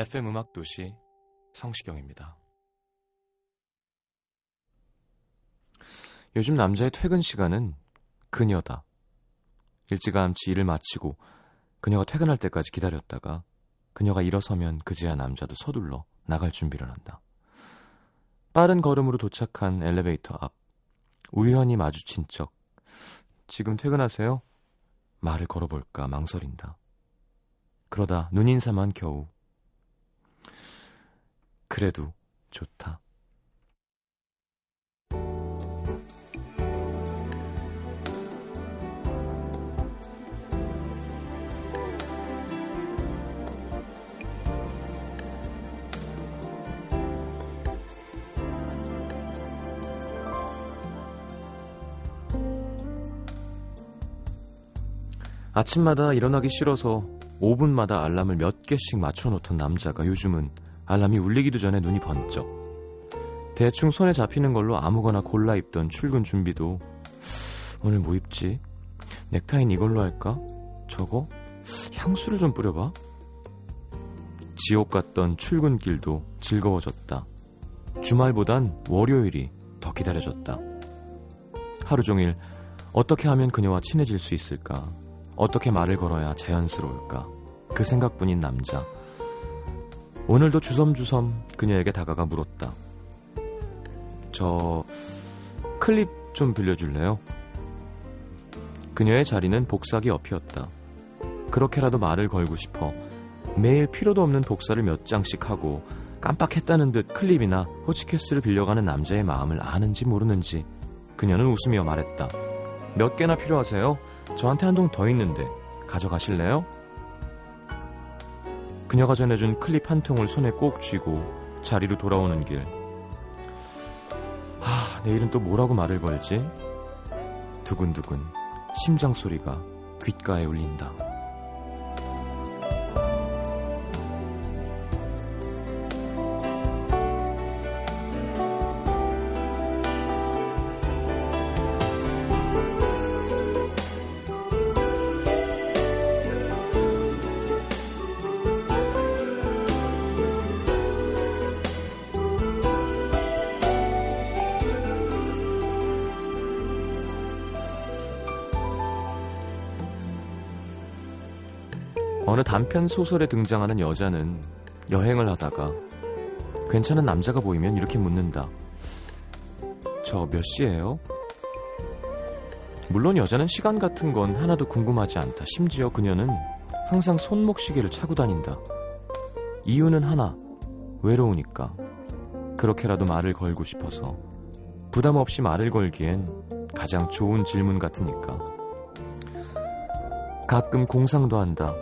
FM 음악 도시 성시경입니다. 요즘 남자의 퇴근 시간은 그녀다. 일찌감치 일을 마치고 그녀가 퇴근할 때까지 기다렸다가 그녀가 일어서면 그제야 남자도 서둘러 나갈 준비를 한다. 빠른 걸음으로 도착한 엘리베이터 앞 우연히 마주친 척 지금 퇴근하세요? 말을 걸어볼까 망설인다. 그러다 눈인사만 겨우 그래도 좋다. 아침마다 일어나기 싫어서 5분마다 알람을 몇 개씩 맞춰놓던 남자가 요즘은 알람이 울리기도 전에 눈이 번쩍. 대충 손에 잡히는 걸로 아무거나 골라 입던 출근 준비도 오늘 뭐 입지? 넥타이는 이걸로 할까? 저거? 향수를 좀 뿌려봐. 지옥 같던 출근길도 즐거워졌다. 주말보단 월요일이 더 기다려졌다. 하루 종일 어떻게 하면 그녀와 친해질 수 있을까? 어떻게 말을 걸어야 자연스러울까? 그 생각뿐인 남자. 오늘도 주섬주섬 그녀에게 다가가 물었다. 저 클립 좀 빌려줄래요? 그녀의 자리는 복사기 옆이었다. 그렇게라도 말을 걸고 싶어 매일 필요도 없는 복사를 몇 장씩 하고 깜빡했다는 듯 클립이나 호치케스를 빌려가는 남자의 마음을 아는지 모르는지 그녀는 웃으며 말했다. 몇 개나 필요하세요? 저한테 한 동 더 있는데 가져가실래요? 그녀가 전해준 클립 한 통을 손에 꼭 쥐고 자리로 돌아오는 길. 하, 내일은 또 뭐라고 말을 걸지? 두근두근 심장 소리가 귓가에 울린다. 단편 소설에 등장하는 여자는 여행을 하다가 괜찮은 남자가 보이면 이렇게 묻는다. 저 몇 시예요? 물론 여자는 시간 같은 건 하나도 궁금하지 않다. 심지어 그녀는 항상 손목 시계를 차고 다닌다. 이유는 하나. 외로우니까. 그렇게라도 말을 걸고 싶어서. 부담 없이 말을 걸기엔 가장 좋은 질문 같으니까. 가끔 공상도 한다.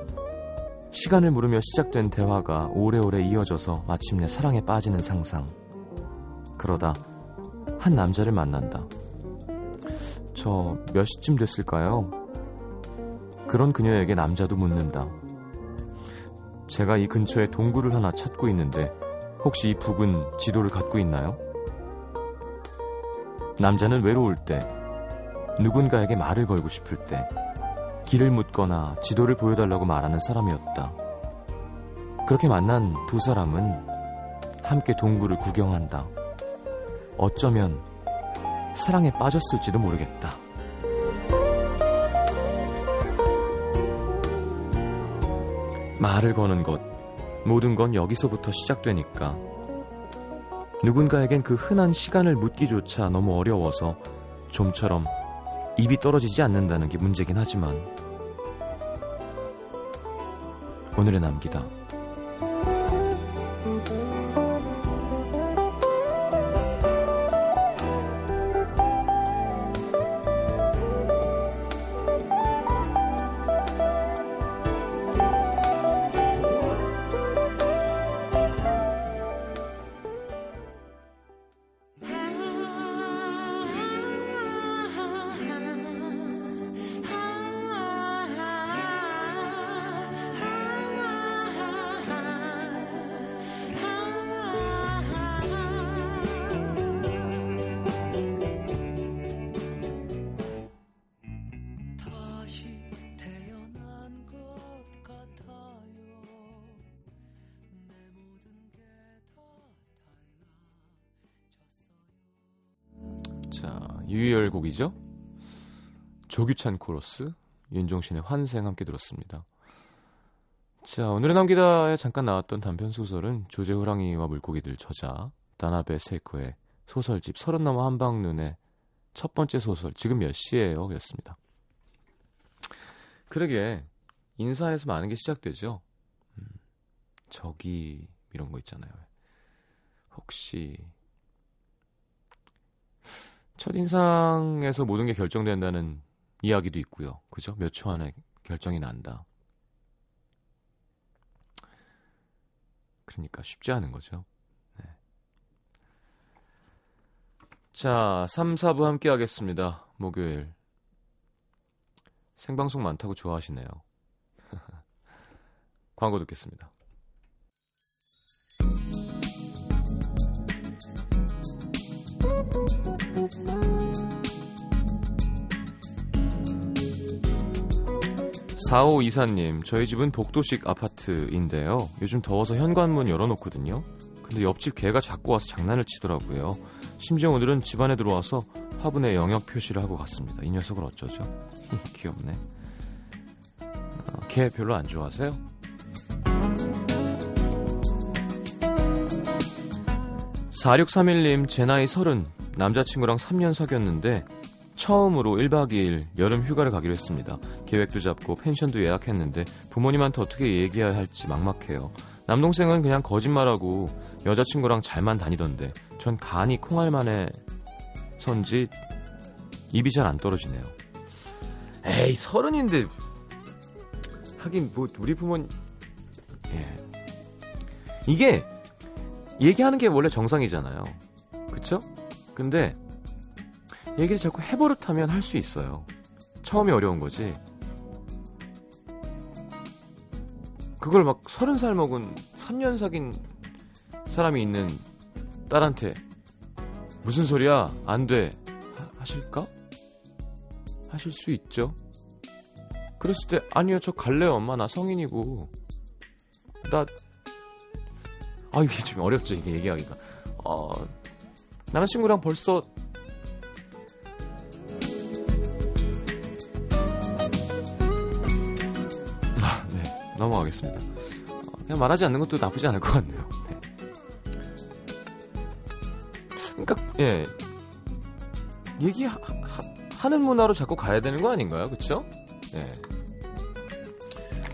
시간을 물으며 시작된 대화가 오래오래 이어져서 마침내 사랑에 빠지는 상상. 그러다 한 남자를 만난다. 저 몇 시쯤 됐을까요? 그런 그녀에게 남자도 묻는다. 제가 이 근처에 동굴을 하나 찾고 있는데 혹시 이 북은 지도를 갖고 있나요? 남자는 외로울 때, 누군가에게 말을 걸고 싶을 때, 길을 묻거나 지도를 보여달라고 말하는 사람이었다. 그렇게 만난 두 사람은 함께 동굴을 구경한다. 어쩌면 사랑에 빠졌을지도 모르겠다. 말을 거는 것, 모든 건 여기서부터 시작되니까. 누군가에겐 그 흔한 시간을 묻기조차 너무 어려워서 좀처럼 입이 떨어지지 않는다는 게 문제긴 하지만 오늘의 남기다. 유희열 곡이죠. 조규찬 코러스, 윤종신의 환생 함께 들었습니다. 자, 오늘의 남기다에 잠깐 나왔던 단편 소설은 조제 호랑이와 물고기들 저자 다나베 세이코의 소설집 서른 넘어 한방눈의 첫 번째 소설 지금 몇 시에요? 였습니다. 그러게 인사에서 많은 게 시작되죠. 음, 저기 이런 거 있잖아요. 혹시 첫인상에서 모든 게 결정된다는 이야기도 있고요. 그죠? 몇 초 안에 결정이 난다. 그러니까 쉽지 않은 거죠. 네. 자, 3, 4부 함께 하겠습니다. 목요일. 생방송 많다고 좋아하시네요. 광고 듣겠습니다. 45 이사님, 저희 집은 복도식 아파트인데요. 요즘 더워서 현관문 열어놓거든요. 근데 옆집 개가 자꾸 와서 장난을 치더라고요. 심지어 오늘은 집안에 들어와서 화분에 영역 표시를 하고 갔습니다. 이 녀석을 어쩌죠? 귀엽네. 어, 개 별로 안 좋아하세요? 4631님, 제 나이 30, 남자친구랑 3년 사귀었는데 처음으로 1박 2일 여름 휴가를 가기로 했습니다. 계획도 잡고 펜션도 예약했는데 부모님한테 어떻게 얘기해야 할지 막막해요. 남동생은 그냥 거짓말하고 여자친구랑 잘만 다니던데 전 간이 콩알만해 선지 입이 잘 안 떨어지네요. 에이 서른인데 하긴 뭐 우리 부모님 예 이게 얘기하는 게 원래 정상이잖아요. 그쵸? 근데 얘기를 자꾸 해버릇하면 할 수 있어요. 처음이 어려운 거지. 그걸 막 서른 살 먹은 3년 사귄 사람이 있는 딸한테 무슨 소리야? 안 돼. 하, 하실까? 하실 수 있죠. 그랬을 때 아니요 저 갈래요 엄마 나 성인이고 나 아 이게 좀 어렵죠 이게 얘기하기가 어 남자친구랑 벌써 넘어가겠습니다. 어, 그냥 말하지 않는 것도 나쁘지 않을 것 같네요. 네. 그러니까 예 얘기하는 문화로 자꾸 가야 되는 거 아닌가요? 그렇죠? 예.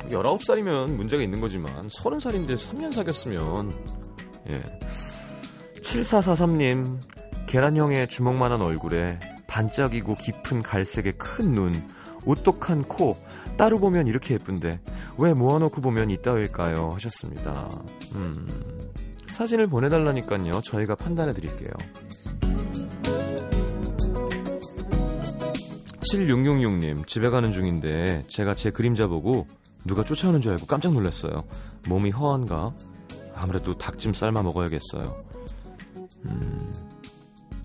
19살이면 문제가 있는 거지만 30살인데 3년 사귀었으면 예. 7443님 계란형의 주먹만한 얼굴에 반짝이고 깊은 갈색의 큰 눈, 오똑한 코, 따로 보면 이렇게 예쁜데 왜 모아놓고 보면 이따위일까요? 하셨습니다. 음, 사진을 보내달라니까요. 저희가 판단해 드릴게요. 7666님, 집에 가는 중인데 제가 제 그림자 보고 누가 쫓아오는 줄 알고 깜짝 놀랐어요. 몸이 허한가? 아무래도 닭찜 삶아 먹어야겠어요. 음,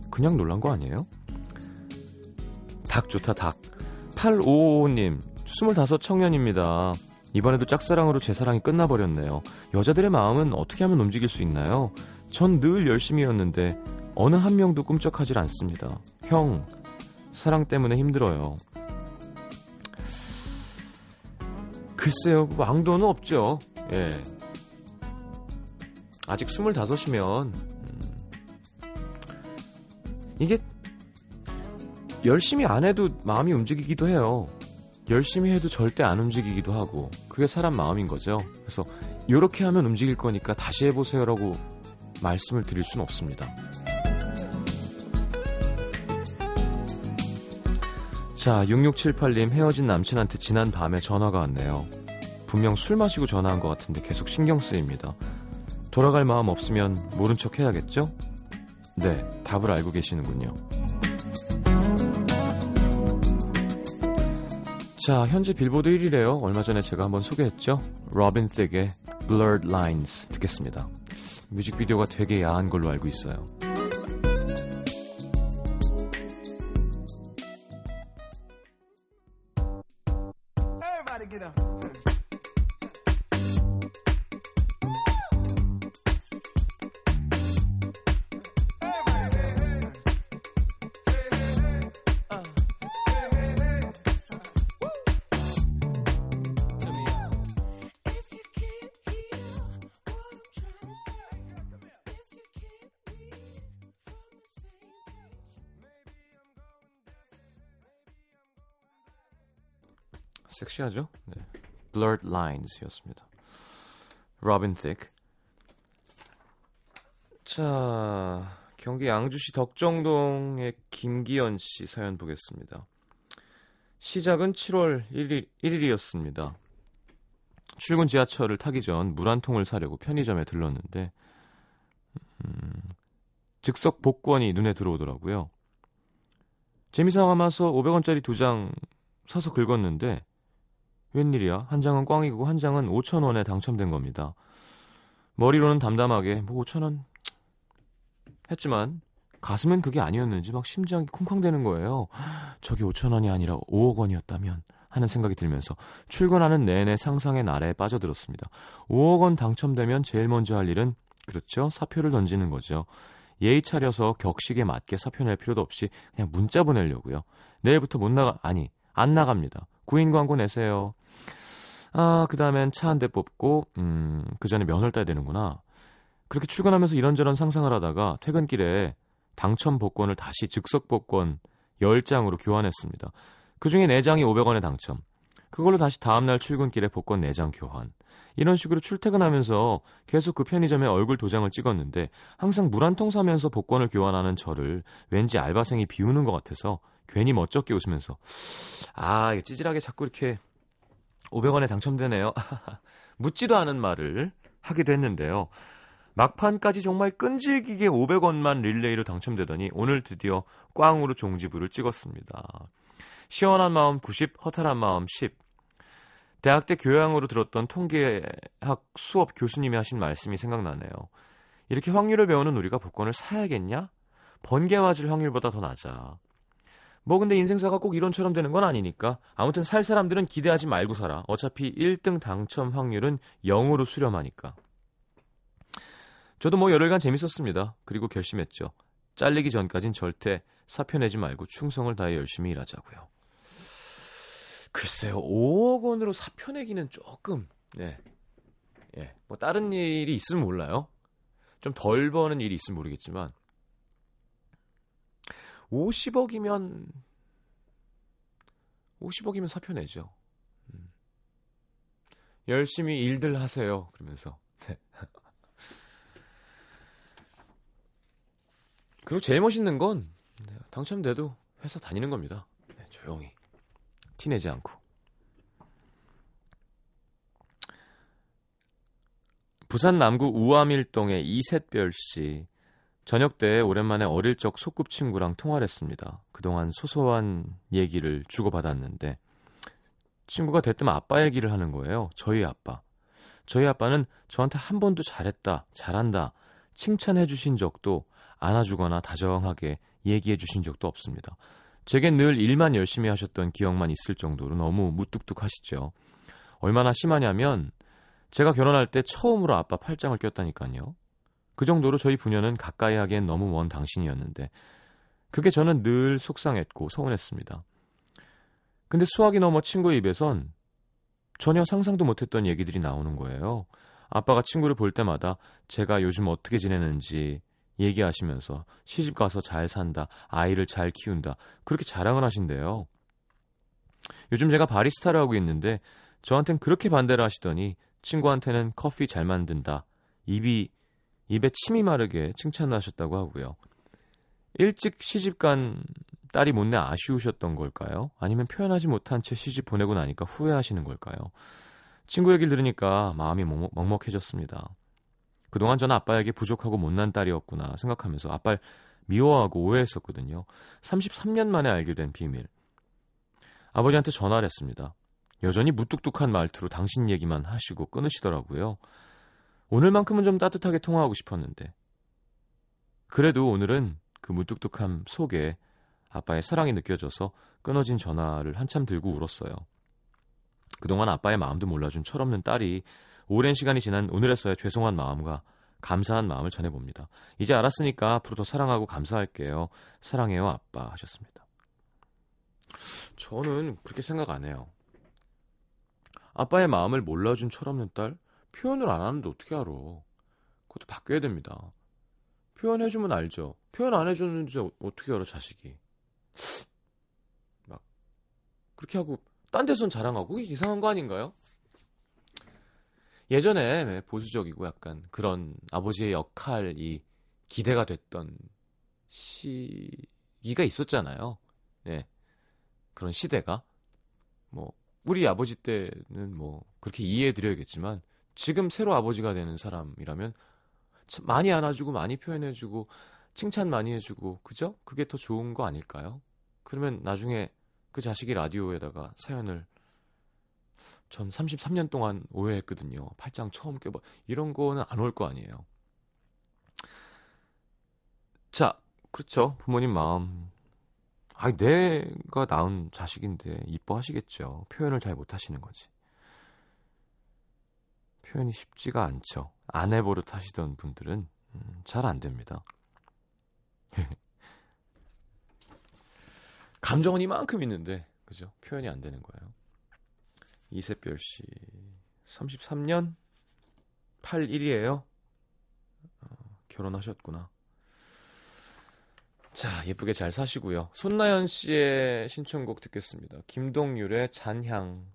그냥 놀란 거 아니에요? 닭 좋다, 닭. 8555님, 25 청년입니다. 이번에도 짝사랑으로 제 사랑이 끝나버렸네요. 여자들의 마음은 어떻게 하면 움직일 수 있나요? 전 늘 열심히였는데 어느 한 명도 꿈쩍하질 않습니다. 형, 사랑 때문에 힘들어요. 글쎄요, 왕도는 없죠. 예. 아직 25이면, 열심히 안 해도 마음이 움직이기도 해요. 열심히 해도 절대 안 움직이기도 하고 그게 사람 마음인 거죠. 그래서 이렇게 하면 움직일 거니까 다시 해보세요라고 말씀을 드릴 수는 없습니다. 자, 6678님 헤어진 남친한테 지난 밤에 전화가 왔네요. 분명 술 마시고 전화한 것 같은데 계속 신경 쓰입니다. 돌아갈 마음 없으면 모른 척 해야겠죠? 네, 답을 알고 계시는군요. 자, 현재 빌보드 1위래요. 얼마 전에 제가 한번 소개했죠. 로빈 틱의 Blurred Lines 듣겠습니다. 뮤직비디오가 되게 야한 걸로 알고 있어요. 섹시하죠? 네. Blurred Lines였습니다. 로빈 틱. 자, 경기 양주시 덕정동의 김기현 씨 사연 보겠습니다. 시작은 7월 1일, 1일이었습니다. 출근 지하철을 타기 전 물 한 통을 사려고 편의점에 들렀는데 음, 즉석 복권이 눈에 들어오더라고요. 재미삼아서 500원짜리 두 장 사서 긁었는데 웬일이야? 한 장은 꽝이고 한 장은 5천 원에 당첨된 겁니다. 머리로는 담담하게 뭐 5천 원 했지만 가슴은 그게 아니었는지 막 심장이 쿵쾅대는 거예요. 저게 5천 원이 아니라 5억 원이었다면 하는 생각이 들면서 출근하는 내내 상상의 나래에 빠져들었습니다. 5억 원 당첨되면 제일 먼저 할 일은 그렇죠. 사표를 던지는 거죠. 예의 차려서 격식에 맞게 사표 낼 필요도 없이 그냥 문자 보내려고요. 내일부터 못 나가 아니 안 나갑니다. 구인 광고 내세요. 아, 그 다음엔 차 한 대 뽑고, 음, 그 전에 면허를 따야 되는구나. 그렇게 출근하면서 이런저런 상상을 하다가 퇴근길에 당첨 복권을 다시 즉석 복권 10장으로 교환했습니다. 그 중에 4장이 500원에 당첨. 그걸로 다시 다음날 출근길에 복권 4장 교환. 이런 식으로 출퇴근하면서 계속 그 편의점에 얼굴 도장을 찍었는데 항상 물 한 통 사면서 복권을 교환하는 저를 왠지 알바생이 비우는 것 같아서 괜히 멋쩍게 웃으면서 아, 찌질하게 자꾸 이렇게 500원에 당첨되네요. 묻지도 않은 말을 하기도 했는데요. 막판까지 정말 끈질기게 500원만 릴레이로 당첨되더니 오늘 드디어 꽝으로 종지부를 찍었습니다. 시원한 마음 90, 허탈한 마음 10. 대학 때 교양으로 들었던 통계학 수업 교수님이 하신 말씀이 생각나네요. 이렇게 확률을 배우는 우리가 복권을 사야겠냐? 번개 맞을 확률보다 더 낮아. 뭐 근데 인생사가 꼭 이론처럼 되는 건 아니니까 아무튼 살 사람들은 기대하지 말고 살아. 어차피 1등 당첨 확률은 0으로 수렴하니까. 저도 뭐 열흘간 재밌었습니다. 그리고 결심했죠. 잘리기 전까진 절대 사표 내지 말고 충성을 다해 열심히 일하자고요. 글쎄요, 5억 원으로 사표 내기는 조금, 네. 예, 뭐 다른 일이 있으면 몰라요. 좀 덜 버는 일이 있으면 모르겠지만, 50억이면 50억이면 사표 내죠. 음. 열심히 일들 하세요. 그러면서. 네. 그리고 제일 멋있는 건 당첨돼도 회사 다니는 겁니다. 네, 조용히. 티 내지 않고. 부산 남구 우암일동의 이셋별 씨. 저녁 때 오랜만에 어릴 적 소꿉친구랑 통화를 했습니다. 그동안 소소한 얘기를 주고받았는데 친구가 대뜸 아빠 얘기를 하는 거예요. 저희 아빠. 저희 아빠는 저한테 한 번도 잘했다, 잘한다, 칭찬해 주신 적도 안아주거나 다정하게 얘기해 주신 적도 없습니다. 제겐 늘 일만 열심히 하셨던 기억만 있을 정도로 너무 무뚝뚝하시죠. 얼마나 심하냐면 제가 결혼할 때 처음으로 아빠 팔짱을 꼈다니까요. 그 정도로 저희 부녀는 가까이 하기엔 너무 먼 당신이었는데 그게 저는 늘 속상했고 서운했습니다. 근데 수학이 넘어 친구의 입에선 전혀 상상도 못했던 얘기들이 나오는 거예요. 아빠가 친구를 볼 때마다 제가 요즘 어떻게 지내는지 얘기하시면서 시집 가서 잘 산다, 아이를 잘 키운다, 그렇게 자랑을 하신대요. 요즘 제가 바리스타를 하고 있는데 저한텐 그렇게 반대를 하시더니 친구한테는 커피 잘 만든다, 입이, 입에 침이 마르게 칭찬하셨다고 하고요. 일찍 시집 간 딸이 못내 아쉬우셨던 걸까요? 아니면 표현하지 못한 채 시집 보내고 나니까 후회하시는 걸까요? 친구 얘기를 들으니까 마음이 먹먹, 먹먹해졌습니다. 그동안 저는 아빠에게 부족하고 못난 딸이었구나 생각하면서 아빠를 미워하고 오해했었거든요. 33년 만에 알게 된 비밀. 아버지한테 전화를 했습니다. 여전히 무뚝뚝한 말투로 당신 얘기만 하시고 끊으시더라고요. 오늘만큼은 좀 따뜻하게 통화하고 싶었는데. 그래도 오늘은 그 무뚝뚝함 속에 아빠의 사랑이 느껴져서 끊어진 전화를 한참 들고 울었어요. 그동안 아빠의 마음도 몰라준 철없는 딸이 오랜 시간이 지난 오늘에서야 죄송한 마음과 감사한 마음을 전해봅니다. 이제 알았으니까 앞으로 더 사랑하고 감사할게요. 사랑해요, 아빠 하셨습니다. 저는 그렇게 생각 안 해요. 아빠의 마음을 몰라준 철없는 딸? 표현을 안 하는데 어떻게 알아? 그것도 바뀌어야 됩니다. 표현해주면 알죠. 표현 안 해줬는지 어떻게 알아, 자식이. 막, 그렇게 하고, 딴 데선 자랑하고, 이상한 거 아닌가요? 예전에 보수적이고 약간 그런 아버지의 역할이 기대가 됐던 시기가 있었잖아요. 네. 그런 시대가. 뭐, 우리 아버지 때는 뭐, 그렇게 이해해 드려야겠지만, 지금 새로 아버지가 되는 사람이라면, 많이 안아주고, 많이 표현해주고, 칭찬 많이 해주고, 그죠? 그게 더 좋은 거 아닐까요? 그러면 나중에 그 자식이 라디오에다가 사연을 전 33년 동안 오해했거든요. 팔짱 처음 껴봐. 이런 거는 안 올 거 아니에요. 자, 그렇죠. 부모님 마음. 아, 내가 낳은 자식인데 이뻐하시겠죠. 표현을 잘 못하시는 거지. 표현이 쉽지가 않죠. 아내 버릇 하시던 분들은 음, 잘안 됩니다. 감정은 이만큼 있는데, 그죠? 표현이 안 되는 거예요. 이세별 씨 33년 8일이에요. 어, 결혼하셨구나. 자, 예쁘게 잘 사시고요. 손나연 씨의 신청곡 듣겠습니다. 김동률의 잔향.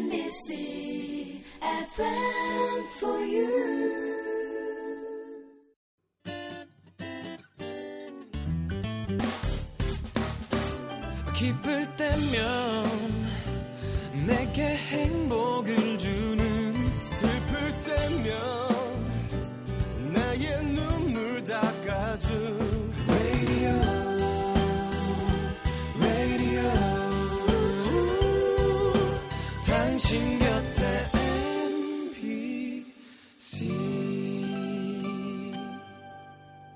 NBC FM for you. 기쁠 때면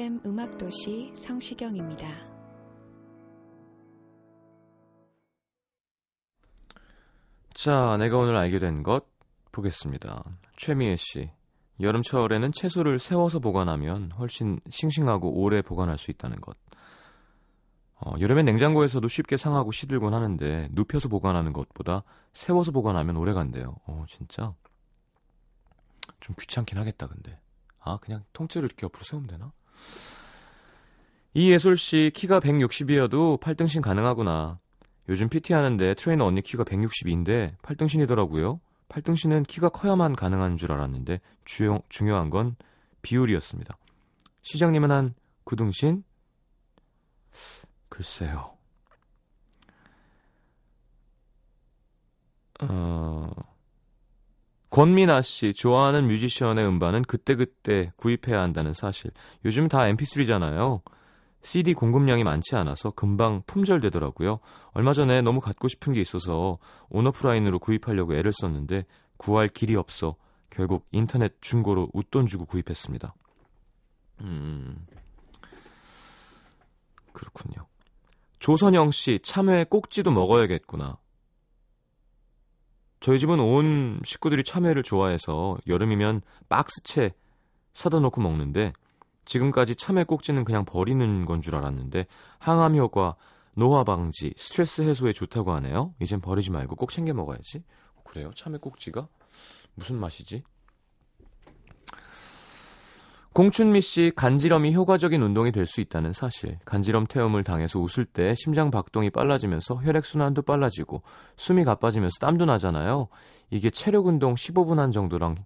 FM 음악도시 성시경입니다. 자, 내가 오늘 알게 된 것 보겠습니다. 최미애 씨. 여름철에는 채소를 세워서 보관하면 훨씬 싱싱하고 오래 보관할 수 있다는 것. 어, 여름엔 냉장고에서도 쉽게 상하고 시들곤 하는데 눕혀서 보관하는 것보다 세워서 보관하면 오래 간대요. 어, 진짜. 좀 귀찮긴 하겠다, 근데. 아, 그냥 통째로 이렇게 옆으로 세우면 되나? 이예솔 씨 키가 160이어도 팔등신 가능하구나. 요즘 PT 하는데 트레이너 언니 키가 162인데 팔등신이더라고요. 팔등신은 키가 커야만 가능한 줄 알았는데 주요, 중요한 건 비율이었습니다. 시장님은 한 9등신? 글쎄요. 어... 권민아 씨 좋아하는 뮤지션의 음반은 그때그때 구입해야 한다는 사실. 요즘 다 mp3잖아요. CD 공급량이 많지 않아서 금방 품절되더라고요. 얼마 전에 너무 갖고 싶은 게 있어서 온오프라인으로 구입하려고 애를 썼는데 구할 길이 없어 결국 인터넷 중고로 웃돈 주고 구입했습니다. 음. 그렇군요. 조선영 씨 참외 꼭지도 먹어야겠구나. 저희 집은 온 식구들이 참외를 좋아해서 여름이면 박스채 사다 놓고 먹는데 지금까지 참외 꼭지는 그냥 버리는 건 줄 알았는데 항암 효과, 노화 방지, 스트레스 해소에 좋다고 하네요. 이젠 버리지 말고 꼭 챙겨 먹어야지. 그래요? 참외 꼭지가 무슨 맛이지? 공춘미 씨 간지럼이 효과적인 운동이 될 수 있다는 사실. 간지럼 태움을 당해서 웃을 때 심장 박동이 빨라지면서 혈액 순환도 빨라지고 숨이 가빠지면서 땀도 나잖아요. 이게 체력 운동 15분 한 정도랑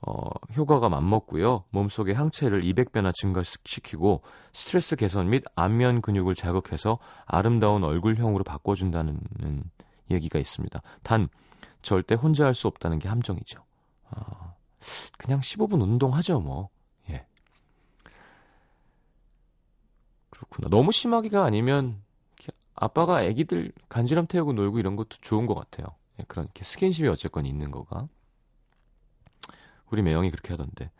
어, 효과가 맞먹고요. 몸속의 항체를 200배나 증가시키고 스트레스 개선 및 안면 근육을 자극해서 아름다운 얼굴형으로 바꿔준다는 얘기가 있습니다. 단 절대 혼자 할 수 없다는 게 함정이죠. 어, 그냥 15분 운동하죠, 뭐. 예. 그렇구나. 너무 심하게가 아니면 아빠가 아기들 간지럼 태우고 놀고 이런 것도 좋은 것 같아요. 예, 그런 이렇게 스킨십이 어쨌건 있는 거가. 우리 매형이 그렇게 하던데.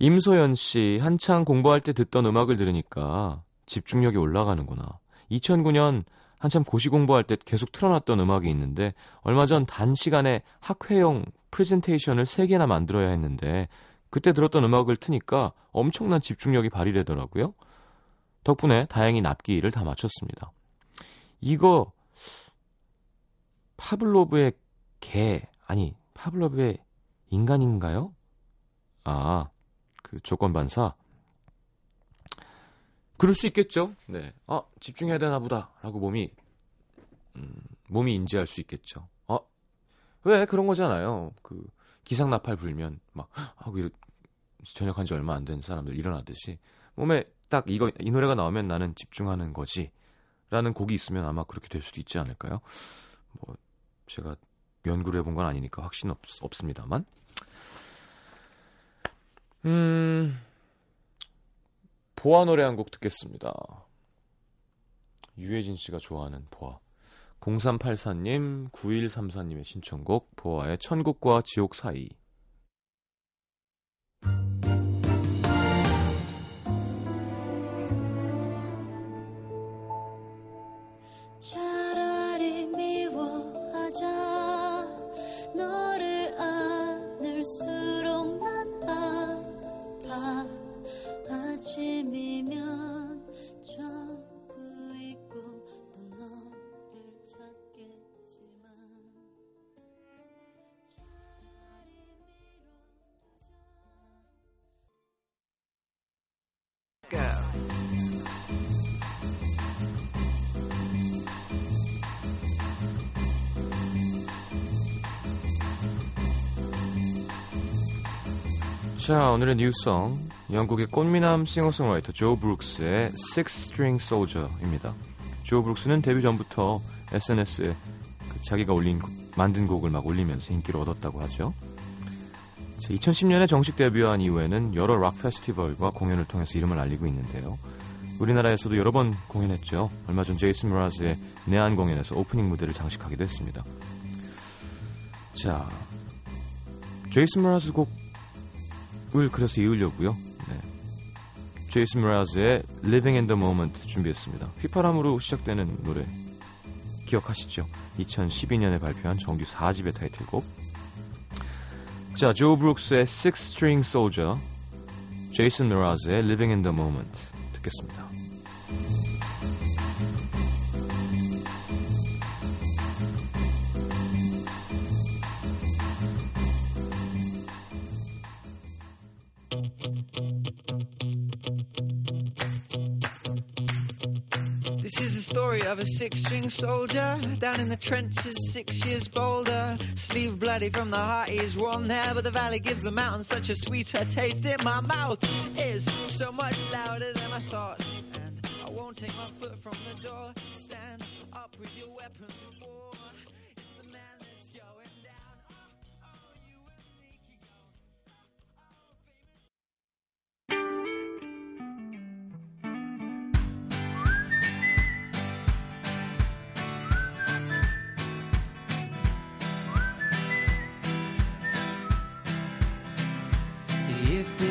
임소연 씨, 한창 공부할 때 듣던 음악을 들으니까 집중력이 올라가는구나. 2009년 한참 고시 공부할 때 계속 틀어놨던 음악이 있는데 얼마 전 단시간에 학회용 프레젠테이션을 3개나 만들어야 했는데 그때 들었던 음악을 트니까 엄청난 집중력이 발휘되더라고요. 덕분에 다행히 납기를 다 마쳤습니다. 이거 파블로브의 개 아니 파블로브의 인간인가요? 아, 그 조건 반사. 그럴 수 있겠죠. 네. 아, 집중해야 되나 보다라고 몸이 음, 몸이 인지할 수 있겠죠. 아, 왜 그런 거잖아요. 그 기상 나팔 불면 막 하고 이렇 저녁한 지 얼마 안 된 사람들 일어나듯이 몸에 딱 이거 이 노래가 나오면 나는 집중하는 거지라는 곡이 있으면 아마 그렇게 될 수도 있지 않을까요? 뭐 제가 연구를 해본 건 아니니까 확신 없, 없습니다만. 음, 보아 노래 한 곡 듣겠습니다. 유해진 씨가 좋아하는 보아. 0384님, 9134님의 신청곡, 보아의 천국과 지옥 사이. 자, 오늘의 뉴송. 영국의 꽃미남 싱어송라이터 조 브룩스의 Six String Soldier입니다. 조 브룩스는 데뷔 전부터 SNS에 그 자기가 올린 만든 곡을 막 올리면서 인기를 얻었다고 하죠. 2010년에 정식 데뷔한 이후에는 여러 락 페스티벌과 공연을 통해서 이름을 알리고 있는데요. 우리나라에서도 여러 번 공연했죠. 얼마 전 제이슨 브라즈의 내한 공연에서 오프닝 무대를 장식하기도 했습니다. 자, 제이슨 브라즈 곡 을 그래서 이으려고요. 네. 제이슨 브라즈의 Living in the Moment 준비했습니다. 휘파람으로 시작되는 노래 기억하시죠? 2012년에 발표한 정규 4집의 타이틀곡. 자, 조 브룩스의 Six String Soldier, 제이슨 브라즈의 Living in the Moment 듣겠습니다. String soldier down in the trenches, six years bolder. Sleeve bloody from the heart, he's one there, but the valley gives the mountain such a sweeter taste in my mouth. Is so much louder than my thoughts, and I won't take my foot from the door. Stand up with your weapons of war.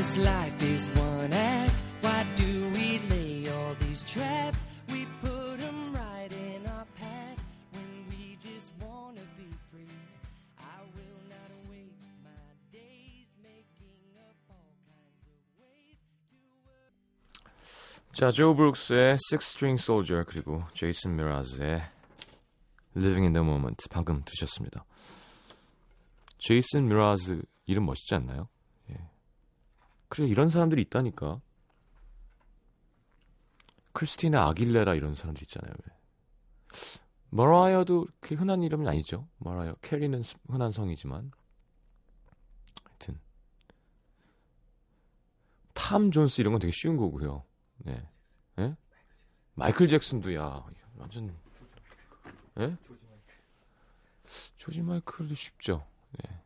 This life is one act, why do we lay all these traps? We put them right in our path when we just wanna be free. I will not waste my days making up all kinds of ways to 자, 조 브룩스의 Six String Soldier 그리고 제이슨 미라즈의 Living in the Moment 방금 드셨습니다. 제이슨 미라즈 이름 멋있지 않나요? 예. 그래 이런 사람들이 있다니까. 크리스티나 아길레라 이런 사람들 있잖아요. 왜. 머라이어도 그렇게 흔한 이름은 아니죠. 머라이어 캐리는 스- 흔한 성이지만 하여튼 탐 존스 이런 건 되게 쉬운 거고요. 네. 예? 마이클 잭슨도 야 완전 예? 조지 마이클도 쉽죠. 네.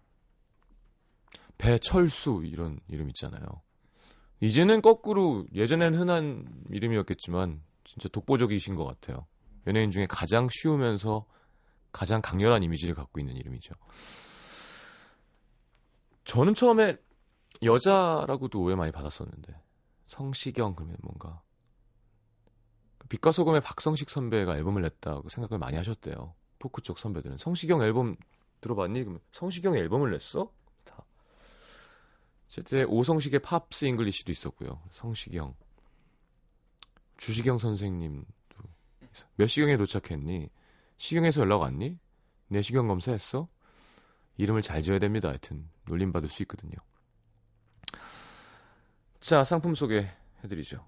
배철수 이런 이름 있잖아요. 이제는 거꾸로 예전엔 흔한 이름이었겠지만 진짜 독보적이신 것 같아요. 연예인 중에 가장 쉬우면서 가장 강렬한 이미지를 갖고 있는 이름이죠. 저는 처음에 여자라고도 오해 많이 받았었는데 성시경 그러면 뭔가 빛과 소금의 박성식 선배가 앨범을 냈다고 생각을 많이 하셨대요. 포크 쪽 선배들은 성시경 앨범 들어봤니? 그러면 성시경이 앨범을 냈어? 다. 제때 오성식의 Pops English도 있었고요. 성시경, 주시경 선생님도. 몇 시경에 도착했니? 시경에서 연락 왔니? 내 시경 검사했어? 이름을 잘 지어야 됩니다. 하여튼 놀림 받을 수 있거든요. 자, 상품 소개해드리죠.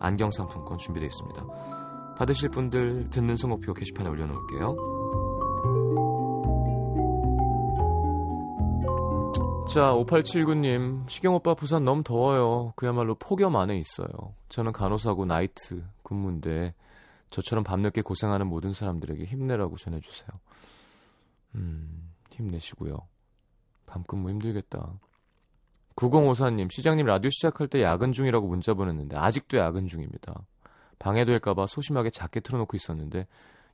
안경 상품권 준비되어 있습니다. 받으실 분들 듣는 선곡표 게시판에 올려놓을게요. 자, 5879님, 시경오빠 부산 너무 더워요. 그야말로 폭염 안에 있어요. 저는 간호사고 나이트 근무인데 저처럼 밤늦게 고생하는 모든 사람들에게 힘내라고 전해주세요. 음, 힘내시고요. 밤 근무 힘들겠다. 9054님, 시장님 라디오 시작할 때 야근 중이라고 문자 보냈는데 아직도 야근 중입니다. 방해될까봐 소심하게 작게 틀어놓고 있었는데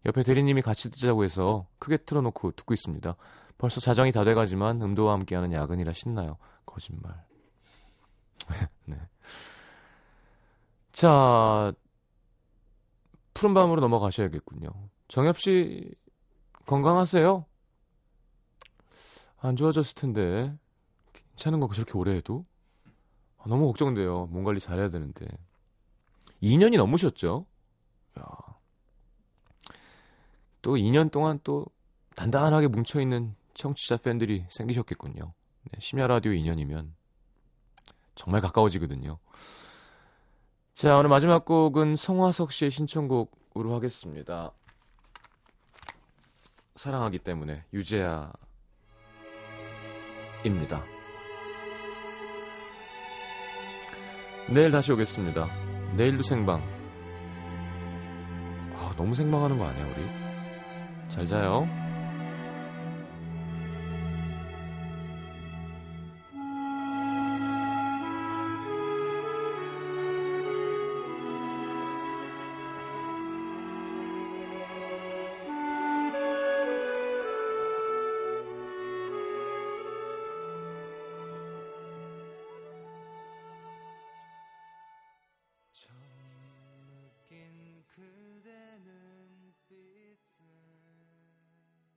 옆에 대리님이 같이 듣자고 해서 크게 틀어놓고 듣고 있습니다. 벌써 자정이 다 돼가지만 음도와 함께하는 야근이라 신나요. 거짓말. 네. 자, 푸른 밤으로 넘어가셔야겠군요. 정엽 씨 건강하세요? 안 좋아졌을 텐데 괜찮은 거 저렇게 오래 해도 아, 너무 걱정돼요. 몸 관리 잘해야 되는데 2년이 넘으셨죠? 야. 또 2년 동안 또 단단하게 뭉쳐 있는 청취자 팬들이 생기셨겠군요. 네, 심야 라디오 2년이면 정말 가까워지거든요. 자, 오늘 마지막 곡은 성화석 씨의 신청곡으로 하겠습니다. 사랑하기 때문에 유재하입니다. 내일 다시 오겠습니다. 내일도 생방. 아, 너무 생방하는 거 아니야, 우리? 잘 자요.